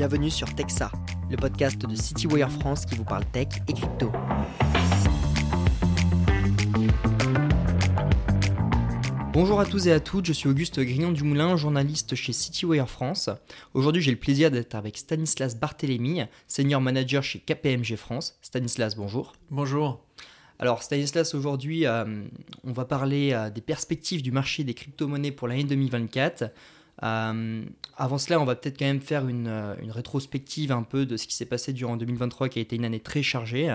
Bienvenue sur Texa, le podcast de CityWire France qui vous parle tech et crypto. Bonjour à tous et à toutes, je suis Auguste Grignon du Moulin, journaliste chez CityWire France. Aujourd'hui, j'ai le plaisir d'être avec Stanislas Barthélémy, senior manager chez KPMG France. Stanislas, bonjour. Bonjour. Alors Stanislas, aujourd'hui, euh, on va parler euh, des perspectives du marché des crypto-monnaies pour l'année 2024. Euh, avant cela, on va peut-être quand même faire une, une, rétrospective un peu de ce qui s'est passé durant 2023, qui a été une année très chargée.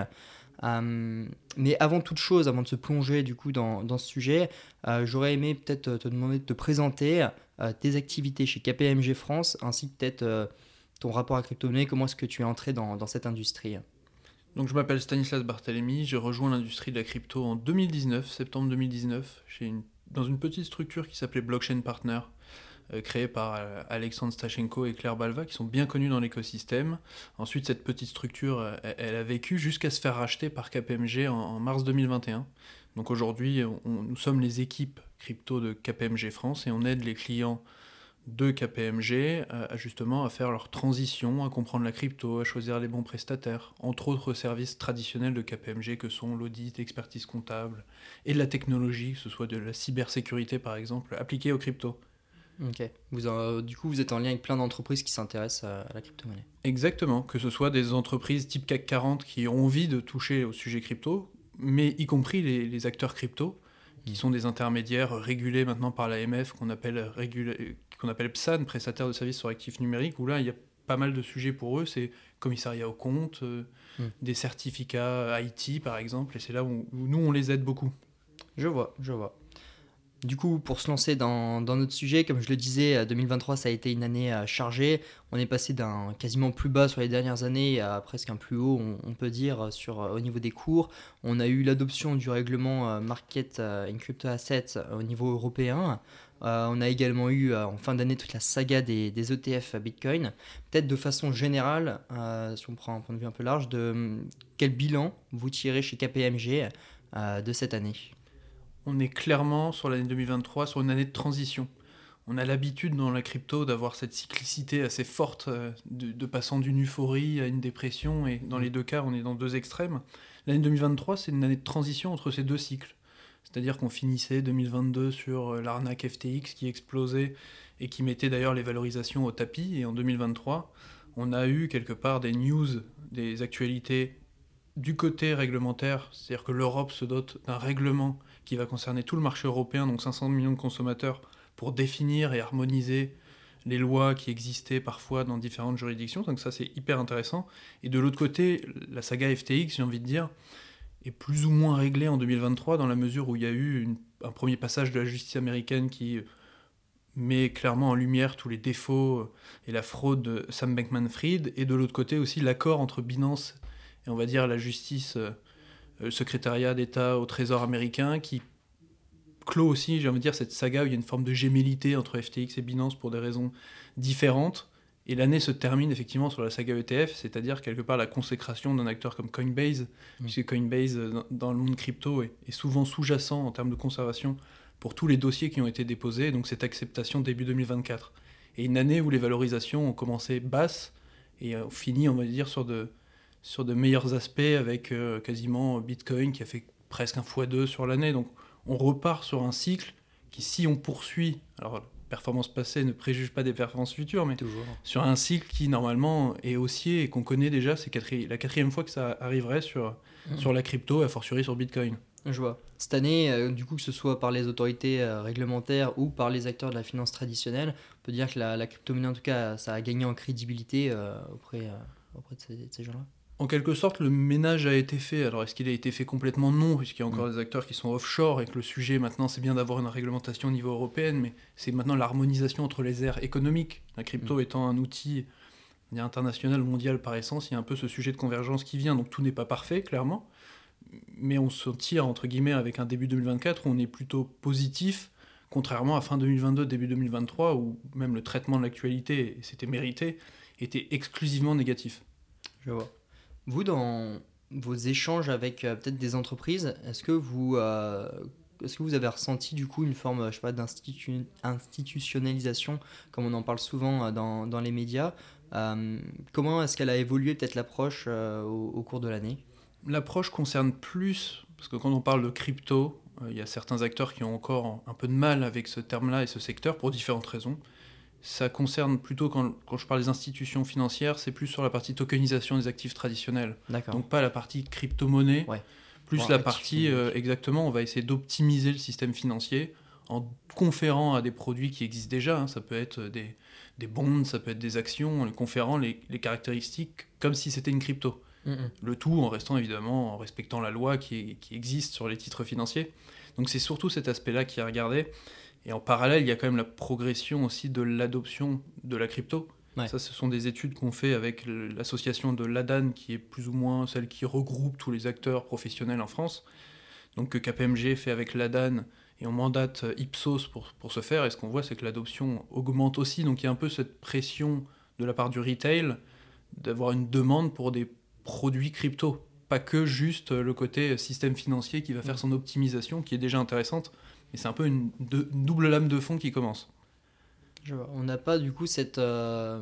Euh, mais avant toute chose, avant de se plonger du coup dans, ce sujet, euh, j'aurais aimé peut-être te demander de te présenter euh, tes activités chez KPMG France, ainsi que peut-être ton rapport à crypto-monnaie, comment est-ce que tu es entré dans, cette industrie? Donc je m'appelle Stanislas Barthélémy, j'ai rejoint l'industrie de la crypto en 2019, septembre 2019, une, dans une petite structure qui s'appelait Blockchain Partner, euh, créé par euh, Alexandre Stachenko et Claire Balva, qui sont bien connus dans l'écosystème. Ensuite, cette petite structure, euh, elle, a vécu jusqu'à se faire racheter par KPMG en, mars 2021. Donc aujourd'hui, nous sommes les équipes crypto de KPMG France et on aide les clients de KPMG à, justement à faire leur transition, à comprendre la crypto, à choisir les bons prestataires, entre autres services traditionnels de KPMG que sont l'audit, l'expertise comptable et la technologie, que ce soit de la cybersécurité par exemple, appliquée aux cryptos. Ok. Vous du coup, vous êtes en lien avec plein d'entreprises qui s'intéressent à, la crypto-monnaie. Exactement. Que ce soit des entreprises type CAC 40 qui ont envie de toucher au sujet crypto, mais y compris les, acteurs crypto, qui mm. sont des intermédiaires régulés maintenant par l'AMF, qu'on appelle, qu'on appelle PSAN, prestataire de services sur actifs numériques, où là, il y a pas mal de sujets pour eux. C'est commissariat aux comptes, euh, mm. des certificats IT, par exemple, et c'est là où nous, on les aide beaucoup. Je vois, je vois. Du coup, pour se lancer dans, notre sujet, comme je le disais, 2023, euh, ça a été une année euh, chargée. On est passé d'un quasiment plus bas sur les dernières années à presque un plus haut, on, peut dire, sur, euh, au niveau des cours. On a eu l'adoption du règlement Market in Crypto Assets au niveau européen. on a également eu en fin d'année toute la saga des, ETF e Bitcoin. Peut-être de façon générale, si on prend un point de vue un peu large, de quel bilan vous tirez chez KPMG de cette année? On est clairement sur l'année 2023 sur une année de transition. On a l'habitude dans la crypto d'avoir cette cyclicité assez forte euh, de, passant d'une euphorie à une dépression et dans les deux cas on est dans deux extrêmes. L'année 2023 c'est une année de transition entre ces deux cycles. C'est-à-dire qu'on finissait 2022 sur euh, l'arnaque FTX qui explosait et qui mettait d'ailleurs les valorisations au tapis et en 2023 on a eu quelque part des news, des actualités du côté réglementaire, c'est-à-dire que l'Europe se dote d'un règlement qui va concerner tout le marché européen, donc 500 millions de consommateurs, pour définir et harmoniser les lois qui existaient parfois dans différentes juridictions. Donc ça, c'est hyper intéressant. Et de l'autre côté, la saga FTX, j'ai envie de dire, est plus ou moins réglée en 2023 dans la mesure où il y a eu un premier passage de la justice américaine qui met clairement en lumière tous les défauts et la fraude de Sam Bankman-Fried, et de l'autre côté aussi l'accord entre Binance et on va dire la justice, euh, le secrétariat d'État au Trésor américain, qui clôt aussi, j'ai envie de dire, cette saga où il y a une forme de gémellité entre FTX et Binance pour des raisons différentes. Et l'année se termine effectivement sur la saga ETF, c'est-à-dire quelque part la consécration d'un acteur comme Coinbase, mmh. puisque Coinbase, dans, le monde crypto, est, souvent sous-jacent en termes de conservation pour tous les dossiers qui ont été déposés, donc cette acceptation début 2024. Et une année où les valorisations ont commencé basses et ont fini, on va dire, sur de, sur de meilleurs aspects avec euh, quasiment Bitcoin qui a fait presque un x2 sur l'année. Donc on repart sur un cycle qui, si on poursuit, alors performance passée ne préjuge pas des performances futures, mais Toujours. sur un cycle qui normalement est haussier et qu'on connaît déjà, c'est la quatrième fois que ça arriverait sur, mmh. sur la crypto, a fortiori sur Bitcoin. Je vois. Cette année, euh, du coup, que ce soit par les autorités euh, réglementaires ou par les acteurs de la finance traditionnelle, on peut dire que la, crypto-monnaie, en tout cas, ça a gagné en crédibilité auprès, auprès de ces gens-là en quelque sorte, le ménage a été fait. Alors, est-ce qu'il a été fait complètement Non, puisqu'il y a encore mm. des acteurs qui sont offshore et que le sujet maintenant, c'est bien d'avoir une réglementation au niveau européen, mais c'est maintenant l'harmonisation entre les aires économiques. La crypto mm. étant un outil international, mondial par essence, il y a un peu ce sujet de convergence qui vient. Donc, tout n'est pas parfait, clairement. Mais on se tire, entre guillemets, avec un début 2024 où on est plutôt positif, contrairement à fin 2022, début 2023, où même le traitement de l'actualité, c'était mérité, était exclusivement négatif. Je vois. Vous, dans vos échanges avec euh, peut-être des entreprises, est-ce que vous euh, est-ce que vous avez ressenti du coup une forme je sais d'institutionnalisation comme on en parle souvent euh, dans, dans les médias comment est-ce qu'elle a évolué peut-être l'approche au, cours de l'année? L'approche concerne plus, parce que quand on parle de crypto, il y a certains acteurs qui ont encore un peu de mal avec ce terme-là et ce secteur pour différentes raisons. Ça concerne plutôt, quand, quand je parle des institutions financières, c'est plus sur la partie tokenisation des actifs traditionnels. Donc pas la partie crypto-monnaie, plus la partie, euh, exactement, on va essayer d'optimiser le système financier en conférant à des produits qui existent déjà, hein. ça peut être des, des bonds, ça peut être des actions, en les conférant les, les caractéristiques comme si c'était une crypto. Le tout en restant évidemment, en respectant la loi qui, qui existe sur les titres financiers. Donc c'est surtout cet aspect-là qui est regardé. Et en parallèle, il y a quand même la progression aussi de l'adoption de la crypto. Ça, ce sont des études qu'on fait avec l'association de l'ADAN, qui est plus ou moins celle qui regroupe tous les acteurs professionnels en France. Donc que KPMG fait avec l'ADAN, et on mandate Ipsos pour, pour ce faire. Et ce qu'on voit, c'est que l'adoption augmente aussi. Donc il y a un peu cette pression de la part du retail d'avoir une demande pour des produits crypto. Pas que juste le côté système financier qui va faire son optimisation, qui est déjà intéressante, et c'est un peu une, double lame de fond qui commence. On n'a pas du coup cette, euh,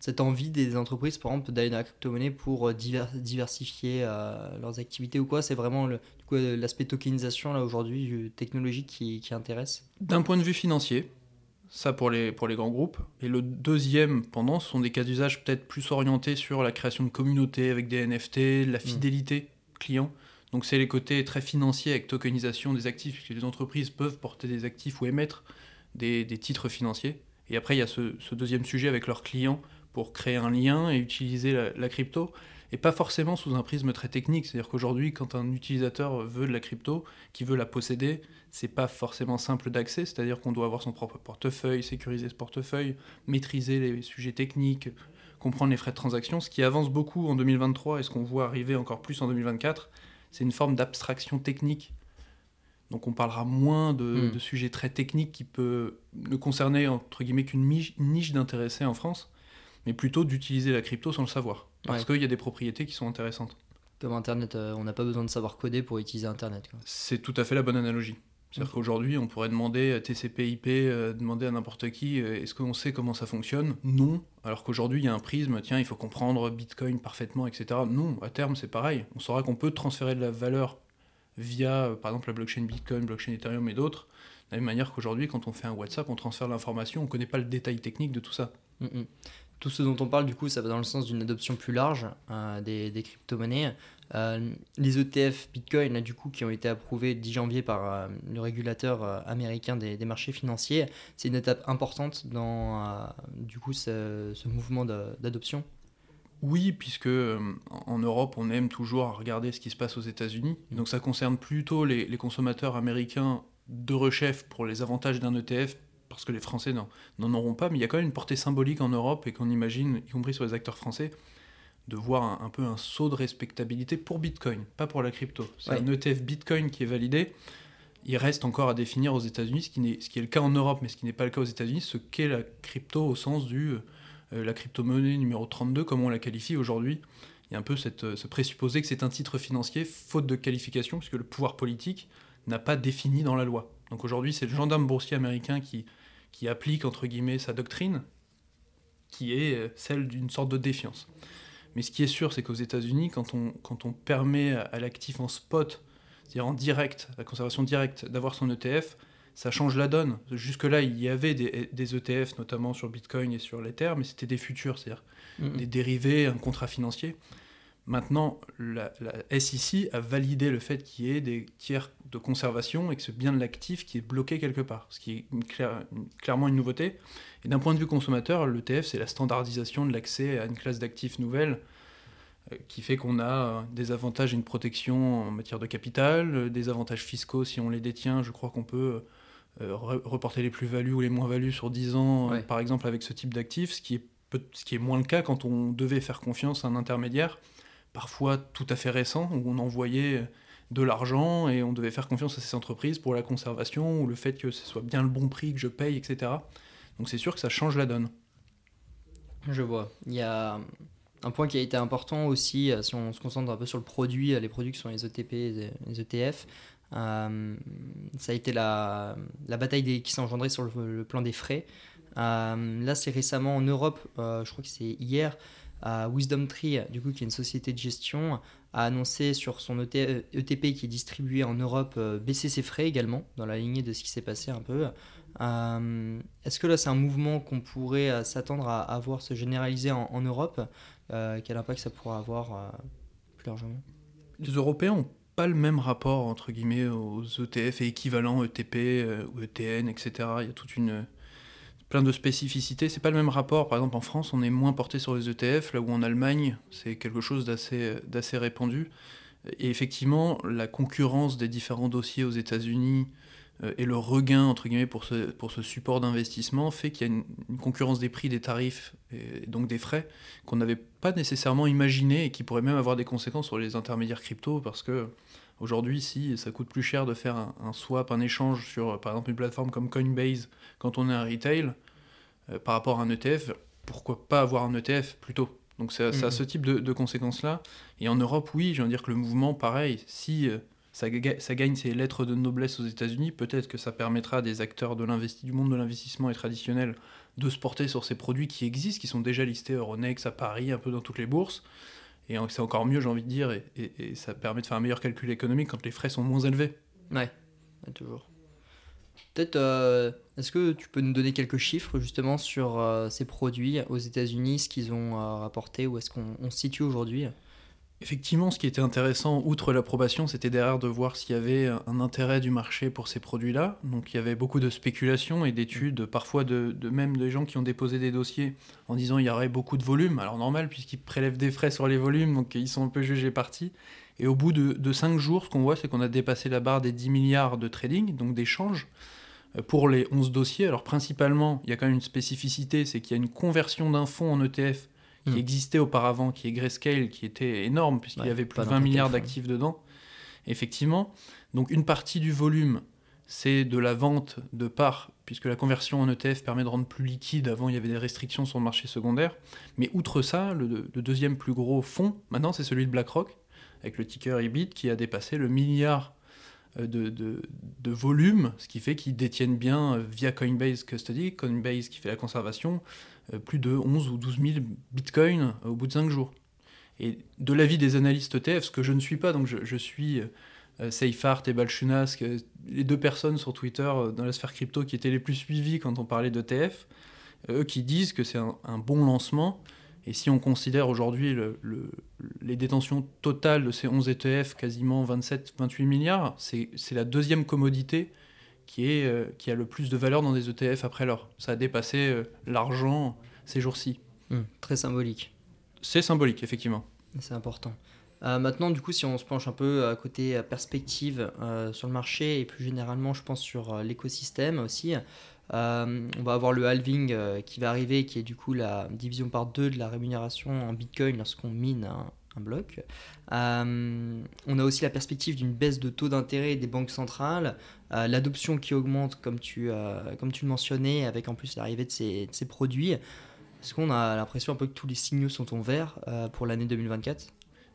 cette envie des entreprises, par exemple, d'aller dans la crypto-monnaie pour euh, diversifier euh, leurs activités ou quoi? C'est vraiment l'aspect tokenisation là aujourd'hui technologique qui, qui intéresse? D'un point de vue financier, ça pour les, pour les grands groupes. Et le deuxième pendant, ce sont des cas d'usage peut-être plus orientés sur la création de communautés avec des NFT, la mmh. fidélité client. Donc c'est les côtés très financiers avec tokenisation des actifs, puisque les entreprises peuvent porter des actifs ou émettre des, titres financiers. Et après, il y a ce, deuxième sujet avec leurs clients pour créer un lien et utiliser la, crypto, et pas forcément sous un prisme très technique. C'est-à-dire qu'aujourd'hui, quand un utilisateur veut de la crypto, qui veut la posséder, c'est pas forcément simple d'accès, c'est-à-dire qu'on doit avoir son propre portefeuille, sécuriser ce portefeuille, maîtriser les sujets techniques, comprendre les frais de transaction, ce qui avance beaucoup en 2023 et ce qu'on voit arriver encore plus en 2024 c'est une forme d'abstraction technique. Donc on parlera moins de, hmm. sujets très techniques qui peut ne concerner entre guillemets qu'une niche d'intéressés en France, mais plutôt d'utiliser la crypto sans le savoir, parce qu'il y a des propriétés qui sont intéressantes. Comme Internet, euh, on n'a pas besoin de savoir coder pour utiliser Internet. C'est tout à fait la bonne analogie. C'est-à-dire qu'aujourd'hui, on pourrait demander à TCP/IP, euh, demander à n'importe qui, euh, est-ce qu'on sait comment ça fonctionne? Non. Alors qu'aujourd'hui, il y a un prisme, tiens, il faut comprendre Bitcoin parfaitement, etc. Non, à terme, c'est pareil. On saura qu'on peut transférer de la valeur via, euh, par exemple, la blockchain Bitcoin, blockchain Ethereum et d'autres. De la même manière qu'aujourd'hui, quand on fait un WhatsApp, on transfère l'information, on ne connaît pas le détail technique de tout ça. Mm, mm. Tout ce dont on parle, du coup, ça va dans le sens d'une adoption plus large des, des crypto-monnaies. Euh, les ETF Bitcoin, du coup, qui ont été approuvés le 10 janvier par euh, le régulateur euh, américain des, marchés financiers, c'est une étape importante dans du coup ce, mouvement d'adoption. Oui, puisque en Europe, on aime toujours regarder ce qui se passe aux États-Unis. Donc ça concerne plutôt les, les, consommateurs américains de rechef pour les avantages d'un ETF, parce que les Français n'en auront pas, mais il y a quand même une portée symbolique en Europe et qu'on imagine, y compris sur les acteurs français, de voir un, peu un saut de respectabilité pour Bitcoin, pas pour la crypto. C'est un ETF Bitcoin qui est validé. Il reste encore à définir aux États-Unis, ce, qui ce qui est le cas en Europe, mais ce qui n'est pas le cas aux États-Unis, ce qu'est la crypto au sens du euh, la crypto-monnaie numéro 32, comme on la qualifie aujourd'hui. Il y a un peu cette, euh, ce présupposé que c'est un titre financier, faute de qualification, puisque le pouvoir politique n'a pas défini dans la loi. Donc aujourd'hui, c'est le gendarme boursier américain qui, qui applique, entre guillemets, sa doctrine, qui est euh, celle d'une sorte de défiance. Mais ce qui est sûr, c'est qu'aux États-Unis, quand on, quand on permet à l'actif en spot, c'est-à-dire en direct, la conservation directe, d'avoir son ETF, ça change la donne. Jusque-là, il y avait des, des, ETF, notamment sur Bitcoin et sur l'Ether, mais c'était des futurs, c'est-à-dire des dérivés, un contrat financier. Maintenant, la, SEC a validé le fait qu'il y ait des tiers de conservation et que ce bien de l'actif qui est bloqué quelque part, ce qui est clairement une nouveauté. Et d'un point de vue consommateur, l'ETF, c'est la standardisation de l'accès à une classe d'actifs nouvelle euh, qui fait qu'on a euh, des avantages et une protection en matière de capital, euh, des avantages fiscaux si on les détient. Je crois qu'on peut reporter les plus-values ou les moins-values sur 10 ans, par exemple, avec ce type d'actifs, ce qui est moins le cas quand on devait faire confiance à un intermédiaire parfois tout à fait récent, où on envoyait de l'argent et on devait faire confiance à ces entreprises pour la conservation ou le fait que ce soit bien le bon prix que je paye, etc. Donc c'est sûr que ça change la donne. Je vois. Il y a un point qui a été important aussi, euh, si on se concentre un peu sur le produit, euh, les produits qui sont les ETP, les ETF, euh, ça a été la, la bataille qui s'est engendrée sur le, plan des frais. là, c'est récemment en Europe, je crois que c'est hier, Wisdom Tree, du coup, qui est une société de gestion, a annoncé sur son ETP e qui est distribué en Europe baisser ses frais également, dans la lignée de ce qui s'est passé un peu. Est-ce que là, c'est un mouvement qu'on pourrait s'attendre à, voir se généraliser en, Europe Quel impact ça pourra avoir plus largement? Les Européens ont pas le même rapport entre guillemets aux ETF et équivalents ETP euh, ou ETN, etc. Il y a toute une plein de spécificités. C'est pas le même rapport. Par exemple, en France, on est moins porté sur les ETF, là où en Allemagne, c'est quelque chose d'assez répandu. Et effectivement, la concurrence des différents dossiers aux États-Unis euh, et le regain entre guillemets pour ce, support d'investissement fait qu'il y a une, concurrence des prix, des tarifs et donc des frais qu'on n'avait pas nécessairement imaginé et qui pourrait même avoir des conséquences sur les intermédiaires crypto parce que aujourd'hui si ça coûte plus cher de faire un, swap, un échange sur par exemple une plateforme comme Coinbase quand on est un retail euh, par rapport à un ETF, pourquoi pas avoir un ETF plutôt? Donc c'est à, ce type de, de conséquences-là. Et en Europe, oui, je veux dire que le mouvement, pareil, si euh, ça, gagne ses lettres de noblesse aux États-Unis, peut-être que ça permettra à des acteurs de du monde de l'investissement et traditionnel de se porter sur ces produits qui existent, qui sont déjà listés Euronext, à Paris, un peu dans toutes les bourses. Et c'est encore mieux, j'ai envie de dire, et, ça permet de faire un meilleur calcul économique quand les frais sont moins élevés. Ouais, toujours. Peut-être, euh, est-ce que tu peux nous donner quelques chiffres justement sur euh, ces produits aux États-Unis, ce qu'ils ont euh, rapporté, où est-ce qu'on se situe aujourd'hui? Effectivement, ce qui était intéressant, outre l'approbation, c'était derrière de voir s'il y avait un intérêt du marché pour ces produits-là. Donc il y avait beaucoup de spéculations et d'études, parfois de, même des gens qui ont déposé des dossiers en disant il y aurait beaucoup de volume. Alors normal, puisqu'ils prélèvent des frais sur les volumes, donc ils sont un peu jugés partis. Et au bout de, de 5 jours, ce qu'on voit, c'est qu'on a dépassé la barre des 10 milliards de trading, donc d'échanges, euh, pour les 11 dossiers. Alors principalement, il y a quand même une spécificité, c'est qu'il y a une conversion d'un fonds en ETF qui hmm. existait auparavant, qui est Grayscale, qui était énorme, puisqu'il y avait plus de 20 milliards d'actifs dedans. Effectivement. Donc une partie du volume, c'est de la vente de parts, puisque la conversion en ETF permet de rendre plus liquide. Avant, il y avait des restrictions sur le marché secondaire. Mais outre ça, le, deuxième plus gros fonds, maintenant, c'est celui de BlackRock, avec le ticker EBIT, qui a dépassé le milliard euh, de, volume, ce qui fait qu'ils détiennent bien euh, via Coinbase Custody, Coinbase qui fait la conservation, euh, plus de 11 ou 12 000 bitcoins au bout de 5 jours. Et de l'avis des analystes ETF, ce que je ne suis pas, donc je, suis Seifert et Balchunas, les deux personnes sur Twitter dans la sphère crypto qui étaient les plus suivies quand on parlait d'ETF, eux qui disent que c'est un, bon lancement. Et si on considère aujourd'hui le, les détentions totales de ces 11 ETF, quasiment 27-28 milliards, c'est la deuxième commodité qui, est, euh, qui a le plus de valeur dans des ETF après l'or. Ça a dépassé euh, l'argent ces jours-ci. Hmm, très symbolique. C'est symbolique, effectivement. C'est important. Euh, maintenant, du coup, si on se penche un peu à côté perspective sur le marché et plus généralement, je pense sur l'écosystème aussi, on va avoir le halving qui va arriver, qui est du coup la division par deux de la rémunération en Bitcoin lorsqu'on mine un bloc. Euh, on a aussi la perspective d'une baisse de taux d'intérêt des banques centrales, euh, l'adoption qui augmente comme tu, euh, comme tu le mentionnais, avec en plus l'arrivée de ces, de ces produits. Est-ce qu'on a l'impression un peu que tous les signaux sont en vert pour l'année 2024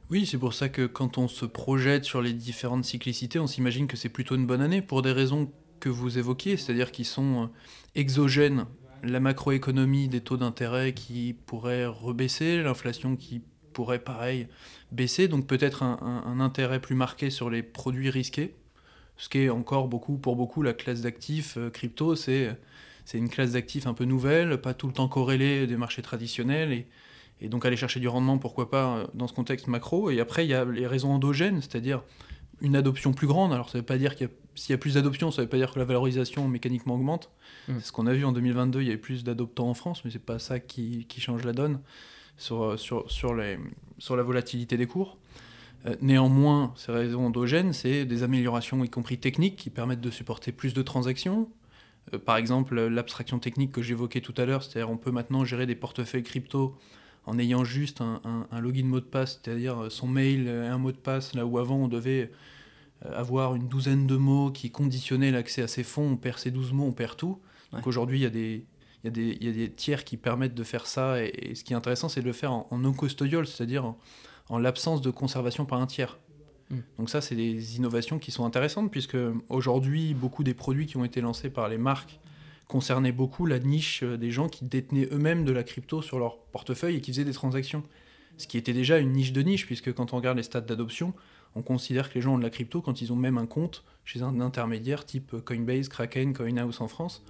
oui, c'est pour ça que quand on se projette sur les différentes cyclicités, on s'imagine que c'est plutôt une bonne année pour des raisons que vous évoquiez, c'est-à-dire qui sont exogènes. La macroéconomie des taux d'intérêt qui pourraient rebaisser, l'inflation qui pourrait, pareil, baisser. Donc peut-être un, intérêt plus marqué sur les produits risqués. Ce qui est encore beaucoup, pour beaucoup, la classe d'actifs euh, crypto, c'est c'est une classe d'actifs un peu nouvelle, pas tout le temps corrélée des marchés traditionnels, et, et, donc aller chercher du rendement, pourquoi pas, euh, dans ce contexte macro. Et après, il y a les raisons endogènes, c'est-à-dire une adoption plus grande. Alors ça veut pas dire qu'il s'il y a plus d'adoption, ça veut pas dire que la valorisation mécaniquement augmente. Mmh. C'est ce qu'on a vu en 2022, il y avait plus d'adoptants en France, mais c'est pas ça qui, qui change la donne sur, sur, sur, les, sur la volatilité des cours. Euh, néanmoins, ces raisons endogènes, c'est des améliorations, y compris techniques, qui permettent de supporter plus de transactions. Euh, par exemple, l'abstraction technique que j'évoquais tout à l'heure, c'est-à-dire on peut maintenant gérer des portefeuilles crypto en ayant juste un, un, login mot de passe, c'est-à-dire son mail et un mot de passe, là où avant on devait avoir une douzaine de mots qui conditionnaient l'accès à ces fonds, on perd ces 12 mots, on perd tout. Donc aujourd'hui, il y a des, il y, a des, tiers qui permettent de faire ça, et, ce qui est intéressant, c'est de le faire en, non custodial, c'est-à-dire en, l'absence de conservation par un tiers. Hmm. Donc ça, c'est des innovations qui sont intéressantes, puisque aujourd'hui, beaucoup des produits qui ont été lancés par les marques, concernait beaucoup la niche des gens qui détenaient eux-mêmes de la crypto sur leur portefeuille et qui faisaient des transactions. Ce qui était déjà une niche de niche, puisque quand on regarde les stats d'adoption, on considère que les gens ont de la crypto quand ils ont même un compte chez un intermédiaire type Coinbase, Kraken, CoinHouse en France.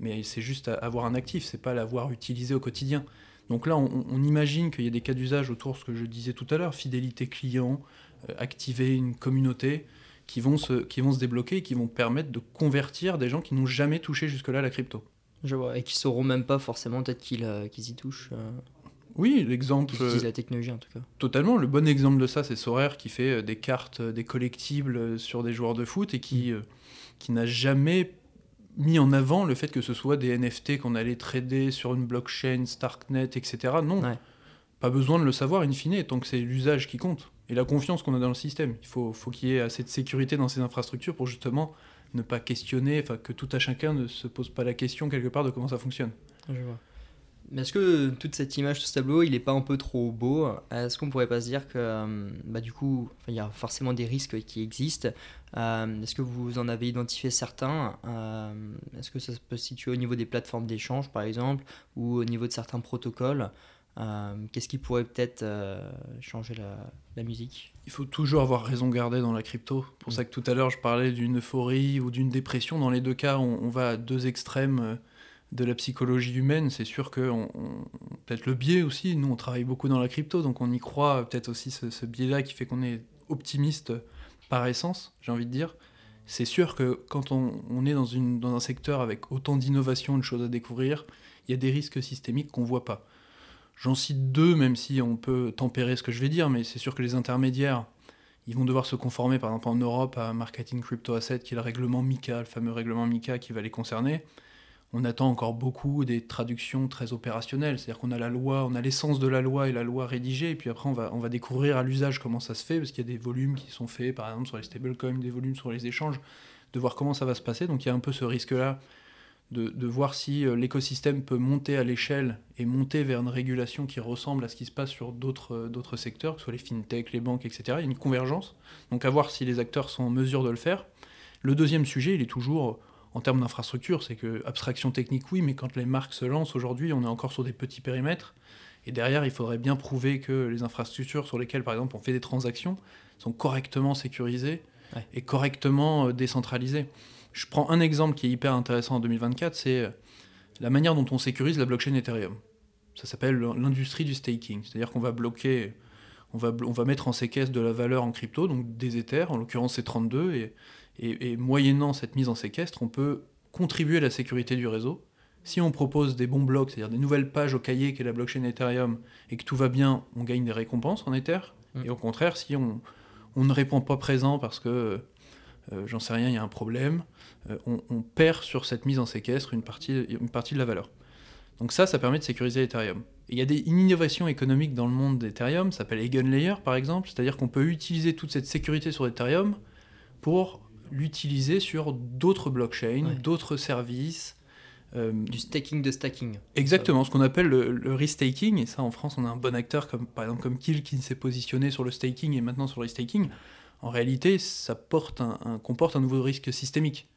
Mais c'est juste avoir un actif, c'est pas l'avoir utilisé au quotidien. Donc là, on, imagine qu'il y a des cas d'usage autour de ce que je disais tout à l'heure, fidélité client, euh, activer une communauté, qui vont, se, qui vont se débloquer et qui vont permettre de convertir des gens qui n'ont jamais touché jusque-là la crypto. Je vois, et qui sauront même pas forcément peut-être qu'ils euh, y touchent. Euh. Oui, l'exemple. Qui utilisent la technologie en tout cas. Totalement. Le bon exemple de ça, c'est Sorare qui fait des cartes, des collectibles sur des joueurs de foot et qui, mm. qui n'a jamais mis en avant le fait que ce soit des NFT qu'on allait trader sur une blockchain, Starknet, etc. Non. Pas besoin de le savoir in fine, tant que c'est l'usage qui compte. Et la confiance qu'on a dans le système. Il faut, qu'il y ait assez de sécurité dans ces infrastructures pour justement ne pas questionner, enfin que tout à chacun ne se pose pas la question quelque part de comment ça fonctionne. Je vois. Est-ce que toute cette image, tout ce tableau, il n'est pas un peu trop beau? Est-ce qu'on pourrait pas se dire que, euh, bah, du coup, il y a forcément des risques qui existent euh, Est-ce que vous en avez identifié certains? Euh, Est-ce que ça peut se situer au niveau des plateformes d'échange, par exemple, ou au niveau de certains protocoles? Qu'est-ce qui pourrait peut-être changer la, musique? Il faut toujours avoir raison gardée dans la crypto. pour mm. ça que tout à l'heure, je parlais d'une euphorie ou d'une dépression. Dans les deux cas, on, on va à deux extrêmes de la psychologie humaine, c'est sûr que peut-être le biais aussi, nous on travaille beaucoup dans la crypto, donc on y croit, peut-être aussi ce, biais-là qui fait qu'on est optimiste par essence, j'ai envie de dire. C'est sûr que quand on, est dans, une, dans un secteur avec autant d'innovation, de choses à découvrir, il y a des risques systémiques qu'on ne voit pas. J'en cite deux, même si on peut tempérer ce que je vais dire, mais c'est sûr que les intermédiaires, ils vont devoir se conformer, par exemple en Europe, à Marketing Crypto Asset, qui est le règlement MICA, le fameux règlement MICA qui va les concerner on attend encore beaucoup des traductions très opérationnelles. C'est-à-dire qu'on a la loi, on a l'essence de la loi et la loi rédigée, et puis après on va, on va découvrir à l'usage comment ça se fait, parce qu'il y a des volumes qui sont faits, par exemple sur les stablecoins, des volumes sur les échanges, de voir comment ça va se passer. Donc il y a un peu ce risque-là de, voir si euh, l'écosystème peut monter à l'échelle et monter vers une régulation qui ressemble à ce qui se passe sur d'autres euh, secteurs, que ce soit les fintech, les banques, etc. Il y a une convergence. Donc à voir si les acteurs sont en mesure de le faire. Le deuxième sujet, il est toujours en termes d'infrastructure, c'est que abstraction technique, oui, mais quand les marques se lancent aujourd'hui, on est encore sur des petits périmètres. Et derrière, il faudrait bien prouver que les infrastructures sur lesquelles, par exemple, on fait des transactions sont correctement sécurisées et correctement euh, décentralisées. Je prends un exemple qui est hyper intéressant en 2024, c'est euh, la manière dont on sécurise la blockchain Ethereum. Ça s'appelle l'industrie du staking. C'est-à-dire qu'on va bloquer, on va, on va mettre en séquestre de la valeur en crypto, donc des Ethers, en l'occurrence c'est 32, et et, moyennant cette mise en séquestre, on peut contribuer à la sécurité du réseau. Si on propose des bons blocs, c'est-à-dire des nouvelles pages au cahier qu'est la blockchain Ethereum, et que tout va bien, on gagne des récompenses en Ether. Mm. Et au contraire, si on, ne répond pas présent parce que, euh, j'en sais rien, il y a un problème, euh, on, perd sur cette mise en séquestre une partie, une partie de la valeur. Donc ça, ça permet de sécuriser Ethereum. Il y a des, une innovation économique dans le monde d'Ethereum, ça s'appelle Eigenlayer par exemple, c'est-à-dire qu'on peut utiliser toute cette sécurité sur Ethereum pour l'utiliser sur d'autres blockchains, d'autres services. Euh, du staking de stacking. Exactement, ce qu'on appelle le, restaking, et ça en France on a un bon acteur comme par exemple comme Kill qui s'est positionné sur le staking et maintenant sur le restaking. En réalité, ça porte un, comporte un nouveau risque systémique.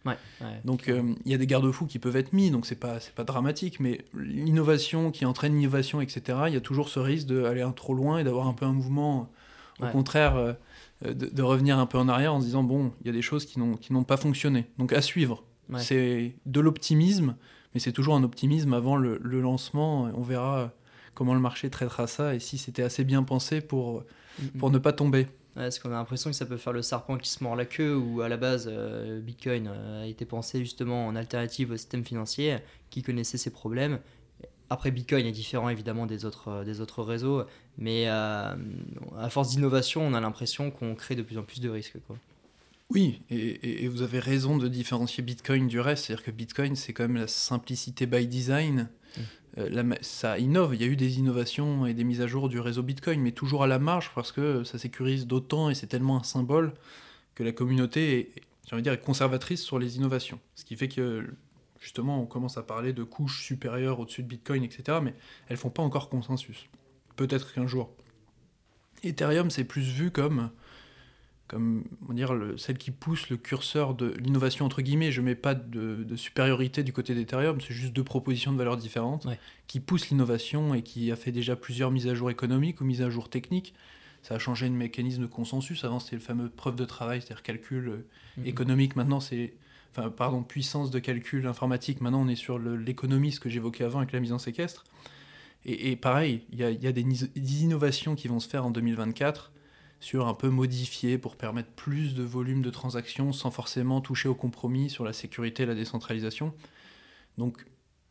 donc euh, il y a des garde-fous qui peuvent être mis, donc c'est pas c'est pas dramatique, mais l'innovation qui entraîne l'innovation, etc. Il y a toujours ce risque d'aller trop loin et d'avoir un peu un mouvement. Au contraire. Euh, euh, de, revenir un peu en arrière en se disant bon, il y a des choses qui n'ont pas fonctionné. Donc à suivre. C'est de l'optimisme, mais c'est toujours un optimisme avant le, lancement. On verra comment le marché traitera ça et si c'était assez bien pensé pour, mm-hmm. pour ne pas tomber. Est-ce qu'on a l'impression que ça peut faire le serpent qui se mord la queue ou à la base euh, Bitcoin euh, a été pensé justement en alternative au système financier qui connaissait ses problèmes après, Bitcoin est différent évidemment des autres, euh, des autres réseaux, mais à force d'innovation, on a l'impression qu'on crée de plus en plus de risques. Quoi. Oui, et, vous avez raison de différencier Bitcoin du reste. C'est-à-dire que Bitcoin, c'est quand même la simplicité by design. Euh, ça innove, il y a eu des innovations et des mises à jour du réseau Bitcoin, mais toujours à la marge parce que ça sécurise d'autant et c'est tellement un symbole que la communauté est, envie de dire, est conservatrice sur les innovations. Ce qui fait que justement, on commence à parler de couches supérieures au-dessus de Bitcoin, etc., mais elles font pas encore consensus. Peut-être qu'un jour. Ethereum, c'est plus vu comme, comme on dire, le, celle qui pousse le curseur de l'innovation, entre guillemets. Je ne mets pas de, supériorité du côté d'Ethereum, c'est juste deux propositions de valeurs différentes qui poussent l'innovation et qui a fait déjà plusieurs mises à jour économiques ou mises à jour techniques. Ça a changé le mécanisme de consensus. Avant, c'était le fameux preuve de travail, c'est-à-dire calcul euh, mhm. économique. Maintenant, c'est. Enfin, pardon, puissance de calcul informatique. Maintenant, on est sur l'économie, ce que j'évoquais avant avec la mise en séquestre. Et, pareil, il y a, y a des, des innovations qui vont se faire en 2024 sur un peu modifié pour permettre plus de volume de transactions sans forcément toucher au compromis sur la sécurité et la décentralisation. Donc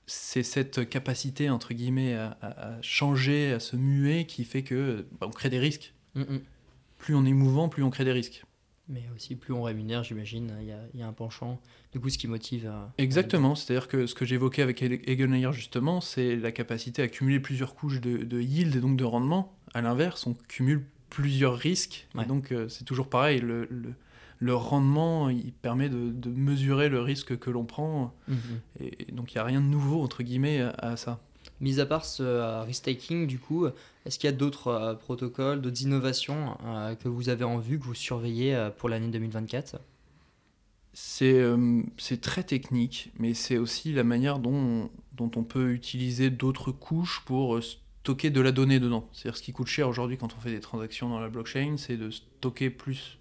c'est cette capacité, entre guillemets, à, changer, à se muer qui fait que bah, on crée des risques. Mm, mm. Plus on est mouvant, plus on crée des risques. Mais aussi plus on rémunère, j'imagine, il y, a un penchant. Du coup, ce qui motive à... Exactement, c'est-à-dire que ce que j'évoquais avec Egenlayer justement, c'est la capacité à cumuler plusieurs couches de, de yield et donc de rendement. À l'inverse, on cumule plusieurs risques. donc, euh, c'est toujours pareil. Le, le, rendement, il permet de, mesurer le risque que l'on prend. Mhm. Et, donc, il n'y a rien de nouveau, entre guillemets, à, ça. Mis à part ce euh, risk-taking, du coup, est-ce qu'il y a d'autres euh, protocoles, d'autres innovations que vous avez en vue, que vous surveillez pour l'année 2024 c'est très technique, mais c'est aussi la manière dont, dont on peut utiliser d'autres couches pour stocker de la donnée dedans. C'est-à-dire ce qui coûte cher aujourd'hui quand on fait des transactions dans la blockchain, c'est de stocker plus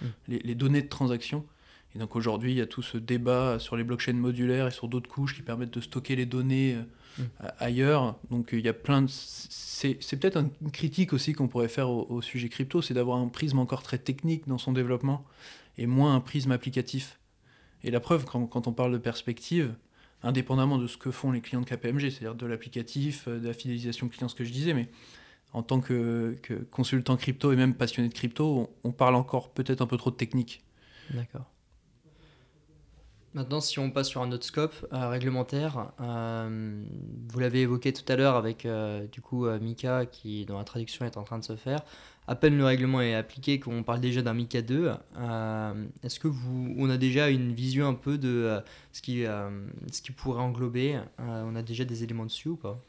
mm. les, données de transaction. Et donc aujourd'hui, il y a tout ce débat sur les blockchains modulaires et sur d'autres couches qui permettent de stocker les données euh, mm. ailleurs. Donc il y a plein de... C'est, peut-être une critique aussi qu'on pourrait faire au, sujet crypto, c'est d'avoir un prisme encore très technique dans son développement et moins un prisme applicatif. Et la preuve, quand, quand on parle de perspective, indépendamment de ce que font les clients de KPMG, c'est-à-dire de l'applicatif, euh, de la fidélisation client, ce que je disais, mais en tant que, consultant crypto et même passionné de crypto, on, parle encore peut-être un peu trop de technique. D'accord. Maintenant, si on passe sur un autre scope euh, réglementaire, euh, vous l'avez évoqué tout à l'heure avec du coup Mika qui, dont la traduction est en train de se faire à peine le règlement est appliqué, qu'on parle déjà d'un MICA 2, euh, est-ce que vous, on a déjà une vision un peu de euh, ce, qui, euh, ce qui pourrait englober On a déjà des éléments dessus ou pas?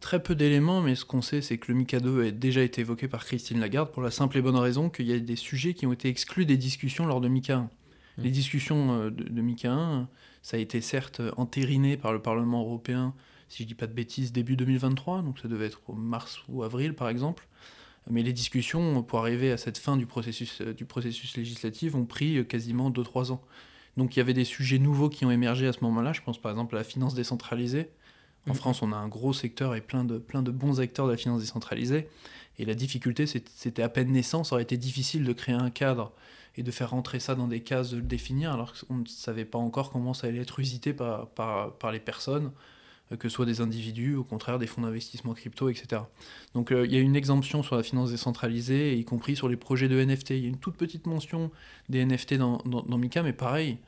Très peu d'éléments, mais ce qu'on sait, c'est que le MICA 2 a déjà été évoqué par Christine Lagarde pour la simple et bonne raison qu'il y a des sujets qui ont été exclus des discussions lors de MICA 1. Mmh. Les discussions de, de MICA 1, ça a été certes entériné par le Parlement européen, si je dis pas de bêtises, début 2023, donc ça devait être au mars ou avril par exemple. Mais les discussions pour arriver à cette fin du processus, euh, du processus législatif ont pris euh, quasiment 2-3 ans. Donc il y avait des sujets nouveaux qui ont émergé à ce moment-là. Je pense par exemple à la finance décentralisée. En mhm. France, on a un gros secteur et plein de, plein de bons acteurs de la finance décentralisée. Et la difficulté, c'était à peine naissant. Ça aurait été difficile de créer un cadre et de faire rentrer ça dans des cases, de le définir, alors qu'on ne savait pas encore comment ça allait être usité par, par, par les personnes que ce soit des individus, au contraire des fonds d'investissement crypto, etc. Donc euh, il y a une exemption sur la finance décentralisée, y compris sur les projets de NFT. Il y a une toute petite mention des NFT dans, dans, Mika, mais pareil,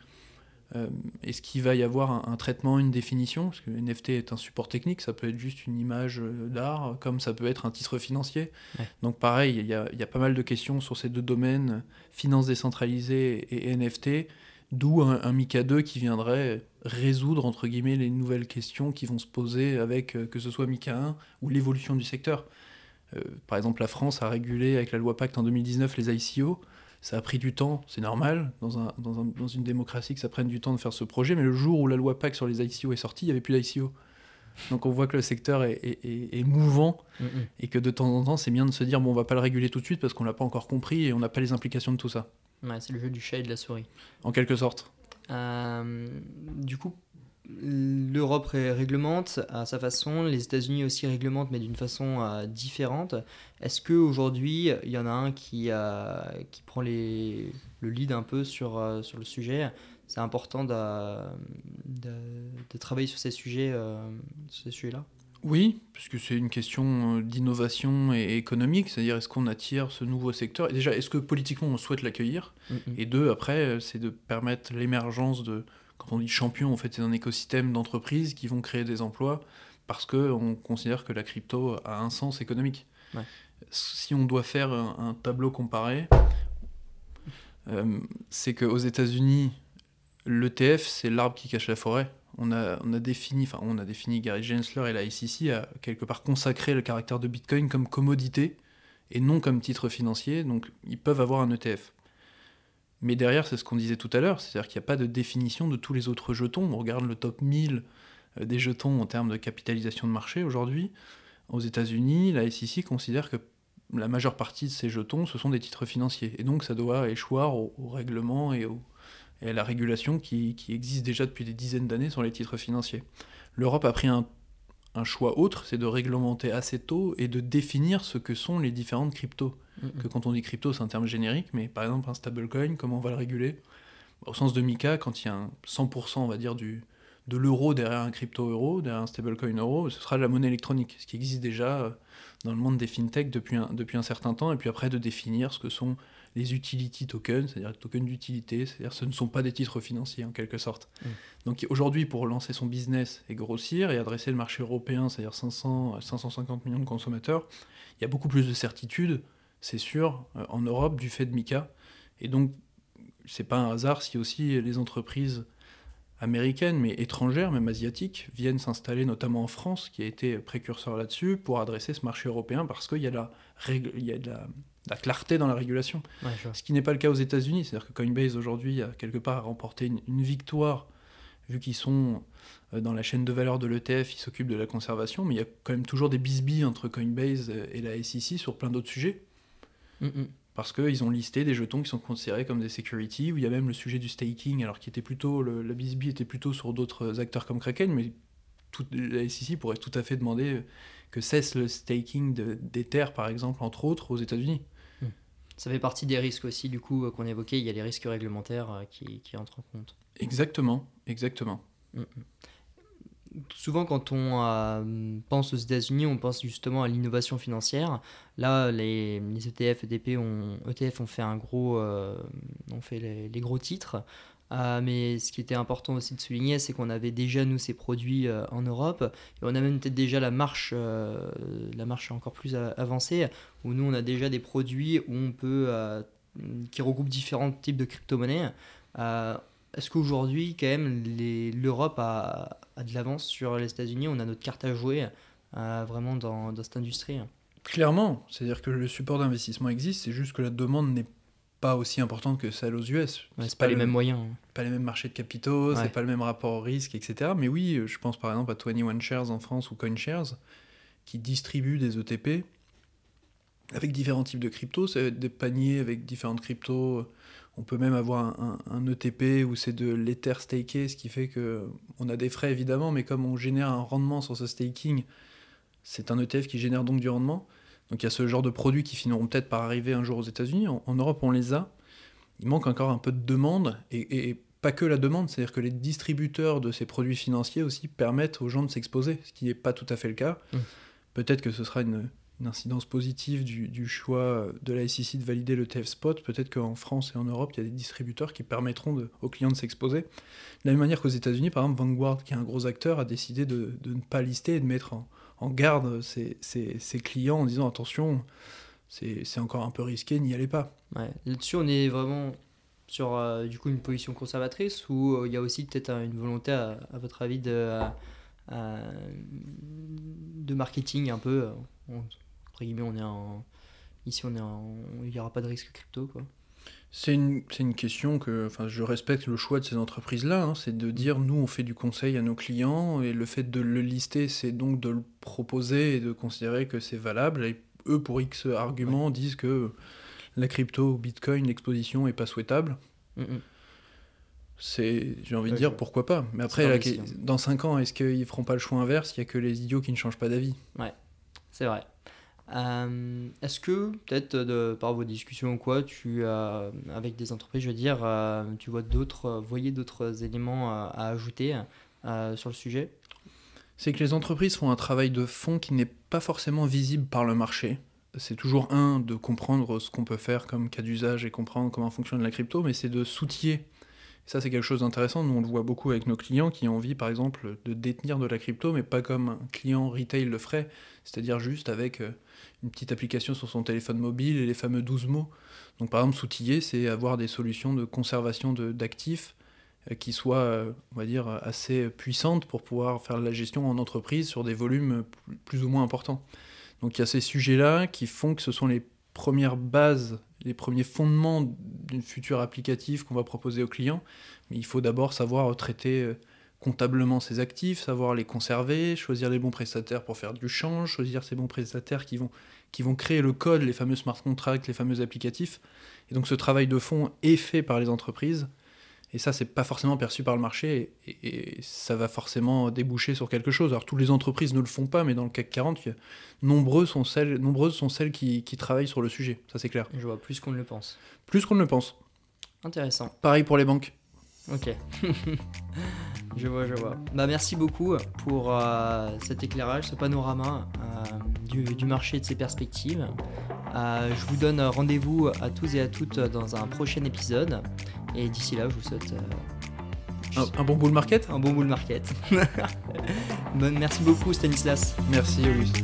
euh, est-ce qu'il va y avoir un, traitement, une définition? Parce que NFT est un support technique, ça peut être juste une image d'art, comme ça peut être un titre financier. Donc pareil, il y, y, a, pas mal de questions sur ces deux domaines, finance décentralisée et NFT. D'où un, MICA 2 qui viendrait résoudre, entre guillemets, les nouvelles questions qui vont se poser avec, euh, que ce soit MICA 1 ou l'évolution du secteur. Euh, par exemple, la France a régulé avec la loi Pacte en 2019 les ICO. Ça a pris du temps, c'est normal, dans, un, dans, une démocratie que ça prenne du temps de faire ce projet, mais le jour où la loi Pacte sur les ICO est sortie, il n'y avait plus d'ICO. Donc on voit que le secteur est, mouvant mm, mm. et que de temps en temps, c'est bien de se dire bon, on va pas le réguler tout de suite parce qu'on l'a pas encore compris et on n'a pas les implications de tout ça. Ouais, c'est le jeu du chat et de la souris. En quelque sorte. Euh, du coup, l'Europe réglemente à sa façon, les États-Unis aussi réglementent, mais d'une façon euh, différente. Est-ce qu'aujourd'hui, il y en a un qui, euh, qui prend les, le lead un peu sur, sur le sujet? C'est important de, de, travailler sur ces sujets, sur ces sujets-là? Oui, puisque c'est une question euh, d'innovation et économique, c'est-à-dire est-ce qu'on attire ce nouveau secteur? Et Déjà, est-ce que politiquement on souhaite l'accueillir? Mm, mm. Et deux, après, euh, c'est de permettre l'émergence de, quand on dit champion, en fait, c'est un écosystème d'entreprises qui vont créer des emplois parce qu'on considère que la crypto a un sens économique. Si on doit faire un, tableau comparé, euh, c'est qu'aux États-Unis, l'ETF, c'est l'arbre qui cache la forêt on a, défini, Gary Gensler et la ICC a quelque part consacré le caractère de Bitcoin comme commodité et non comme titre financier, donc ils peuvent avoir un ETF. Mais derrière, c'est ce qu'on disait tout à l'heure, c'est-à-dire qu'il n'y a pas de définition de tous les autres jetons. On regarde le top 1000 euh, des jetons en termes de capitalisation de marché aujourd'hui. Aux États-Unis, la SEC considère que la majeure partie de ces jetons, ce sont des titres financiers. Et donc ça doit échoir au, règlement et, à la régulation qui, qui, existe déjà depuis des dizaines d'années sur les titres financiers. L'Europe a pris un un choix autre, c'est de réglementer assez tôt et de définir ce que sont les différentes cryptos. Que quand on dit crypto, c'est un terme générique, mais par exemple un stablecoin, comment on va le réguler? Au sens de Mika, quand il y a un 100%, on va dire, du, de l'euro derrière un crypto-euro, derrière un stablecoin euro, ce sera de la monnaie électronique, ce qui existe déjà euh, dans le monde des fintechs depuis un, depuis un certain temps, et puis après de définir ce que sont les utility tokens, c'est-à-dire les tokens d'utilité, c'est-à-dire ce ne sont pas des titres financiers en quelque sorte. Mm. Donc aujourd'hui, pour lancer son business et grossir et adresser le marché européen, c'est-à-dire 500 550 millions de consommateurs, il y a beaucoup plus de certitude, c'est sûr, euh, en Europe du fait de Mika. Et donc, c'est pas un hasard si aussi les entreprises américaines, mais étrangères, même asiatiques, viennent s'installer notamment en France, qui a été précurseur là-dessus, pour adresser ce marché européen, parce qu'il y a, la, il y a de la la clarté dans la régulation. ce qui n'est pas le cas aux États-Unis. C'est-à-dire que Coinbase aujourd'hui a quelque part remporté une, victoire, vu qu'ils sont euh, dans la chaîne de valeur de l'ETF, ils s'occupent de la conservation, mais il y a quand même toujours des bisbilles entre Coinbase et la SEC sur plein d'autres sujets. Mm, mm. Parce qu'ils ont listé des jetons qui sont considérés comme des securities, où il y a même le sujet du staking, alors qui était plutôt, le, la bisbille était plutôt sur d'autres acteurs comme Kraken, mais la SEC pourrait tout à fait demander que cesse le staking d'Ether, par exemple, entre autres, aux États-Unis. Ça fait partie des risques aussi, du coup, qu'on évoquait. Il y a les risques réglementaires euh, qui, qui entrent en compte. Exactement, exactement. Mm, mm. Souvent, quand on euh, pense aux États-Unis, on pense justement à l'innovation financière. Là, les, les ETF, ont, ETF ont fait un gros, euh, ont fait les, gros titres. Euh, mais ce qui était important aussi de souligner, c'est qu'on avait déjà, nous, ces produits en Europe. Et on a même peut-être déjà la marche, la marche encore plus avancée, où nous, on a déjà des produits où on peut, qui regroupent différents types de crypto-monnaies. Est-ce qu'aujourd'hui, quand même, l'Europe a, a, de l'avance sur les États-Unis? On a notre carte à jouer vraiment dans, dans cette industrie Clairement, c'est-à-dire que le support d'investissement existe, c'est juste que la demande n'est pas aussi importante que celle aux US. c'est pas, les mêmes moyens. Hein. Pas les mêmes marchés de capitaux, c'est pas le même rapport au risque, etc. Mais oui, je pense par exemple à 21 Shares en France ou CoinShares, qui distribuent des ETP avec différents types de cryptos, des paniers avec différentes cryptos. On peut même avoir un, ETP où c'est de l'Ether staké, ce qui fait que on a des frais évidemment, mais comme on génère un rendement sur ce staking, c'est un ETF qui génère donc du rendement. Donc il y a ce genre de produits qui finiront peut-être par arriver un jour aux États-Unis. En, Europe, on les a. Il manque encore un peu de demande, et, pas que la demande, c'est-à-dire que les distributeurs de ces produits financiers aussi permettent aux gens de s'exposer, ce qui n'est pas tout à fait le cas. Mmh. Peut-être que ce sera une, incidence positive du, choix de la SEC de valider le TF Spot. Peut-être qu'en France et en Europe, il y a des distributeurs qui permettront aux clients de s'exposer. De la même manière qu'aux États-Unis, par exemple, Vanguard, qui est un gros acteur, a décidé de, ne pas lister et de mettre en, garde ses, clients en disant attention, c'est encore un peu risqué, n'y allez pas. Là-dessus, on est vraiment sur euh, du coup une position conservatrice ou euh, il y a aussi peut-être une volonté, à, votre avis, de, de marketing un peu. Euh, entre guillemets, on est en, ici, on est il n'y aura pas de risque crypto. quoi. C'est une, une, question que enfin, je respecte le choix de ces entreprises-là, hein. c'est de dire nous on fait du conseil à nos clients et le fait de le lister c'est donc de le proposer et de considérer que c'est valable et eux pour X arguments disent que la crypto, Bitcoin, l'exposition est pas souhaitable. Mm. C'est, j'ai envie de dire pourquoi pas. Mais après, dans 5 ans, est-ce qu'ils feront pas le choix inverse? Il y a que les idiots qui ne changent pas d'avis. Ouais, c'est vrai. Euh, est-ce que, peut-être par vos discussions ou quoi, tu, euh, avec des entreprises, je veux dire, euh, tu vois d'autres, voyez d'autres éléments à ajouter sur le sujet? C'est que les entreprises font un travail de fond qui n'est pas forcément visible par le marché. C'est toujours un de comprendre ce qu'on peut faire comme cas d'usage et comprendre comment fonctionne la crypto, mais c'est de s'outiller ça, c'est quelque chose d'intéressant. Nous, on le voit beaucoup avec nos clients qui ont envie, par exemple, de détenir de la crypto, mais pas comme un client retail le ferait, c'est-à-dire juste avec une petite application sur son téléphone mobile et les fameux 12 mots. Donc, par exemple, s'outiller, c'est avoir des solutions de conservation d'actifs euh, qui soient, euh, on va dire, assez puissantes pour pouvoir faire de la gestion en entreprise sur des volumes plus ou moins importants. Donc, il y a ces sujets-là qui font que ce sont les premières bases les premiers fondements d'une future applicative qu'on va proposer aux clients. Mais il faut d'abord savoir traiter euh, comptablement ses actifs, savoir les conserver, choisir les bons prestataires pour faire du change, choisir ces bons prestataires qui vont, qui vont créer le code, les fameux smart contracts, les fameux applicatifs. Et donc ce travail de fond est fait par les entreprises. Et ça, c'est pas forcément perçu par le marché et, ça va forcément déboucher sur quelque chose. Alors, toutes les entreprises ne le font pas, mais dans le CAC 40, nombreuses sont celles, nombreuses sont celles qui, qui travaillent sur le sujet. Ça, c'est clair. Je vois plus qu'on ne le pense. Plus qu'on ne le pense. Intéressant. Pareil pour les banques. Ok. je vois, je vois. Bah, merci beaucoup pour euh, cet éclairage, ce panorama euh, du, du, marché et de ses perspectives. Euh, je vous donne rendez-vous à tous et à toutes dans un prochain épisode. Et d'ici là, je vous souhaite. Euh, un, bon bull market Un bon bull market. bon, merci beaucoup, Stanislas. Merci, Auguste.